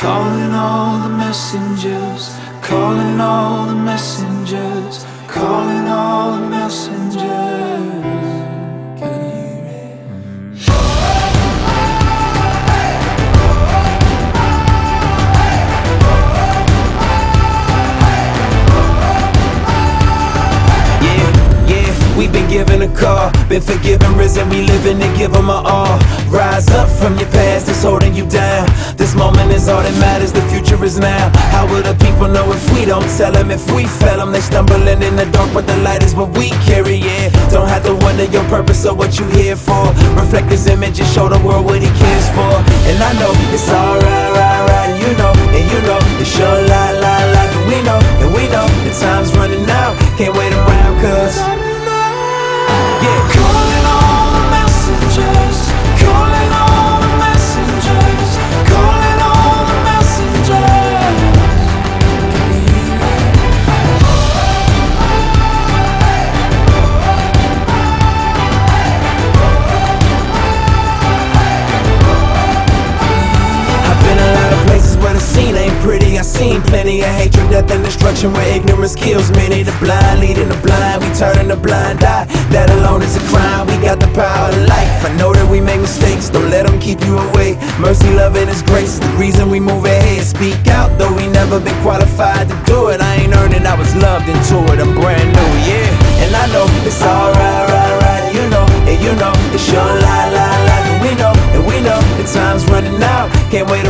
Calling all the messengers, calling all the messengers, calling all the messengers. We've been given a call, been forgiven, risen, we living to give them our all. Rise up from your past that's holding you down. This moment is all that matters, the future is now. How will the people know if we don't tell them? If we fail them, they stumbling in the dark, but the light is what we carry, yeah. Don't have to wonder your purpose or what you here for. Reflect his image and show the world what he cares for. And I know it's alright, right, right, you know, and you know, it's your lie, seen plenty of hatred, death, and destruction where ignorance kills many. The blind leading the blind, we turning the blind eye. That alone is a crime. We got the power of life. I know that we make mistakes, don't let them keep you away. Mercy, love, and His grace the reason we move ahead. Speak out, though we never been qualified to do it. I ain't earned it, I was loved into it. I'm brand new, yeah. And I know it's alright, right, right. You know, and you know, it's your lie, lie, lie. And we know, and we know, the time's running out. Can't wait.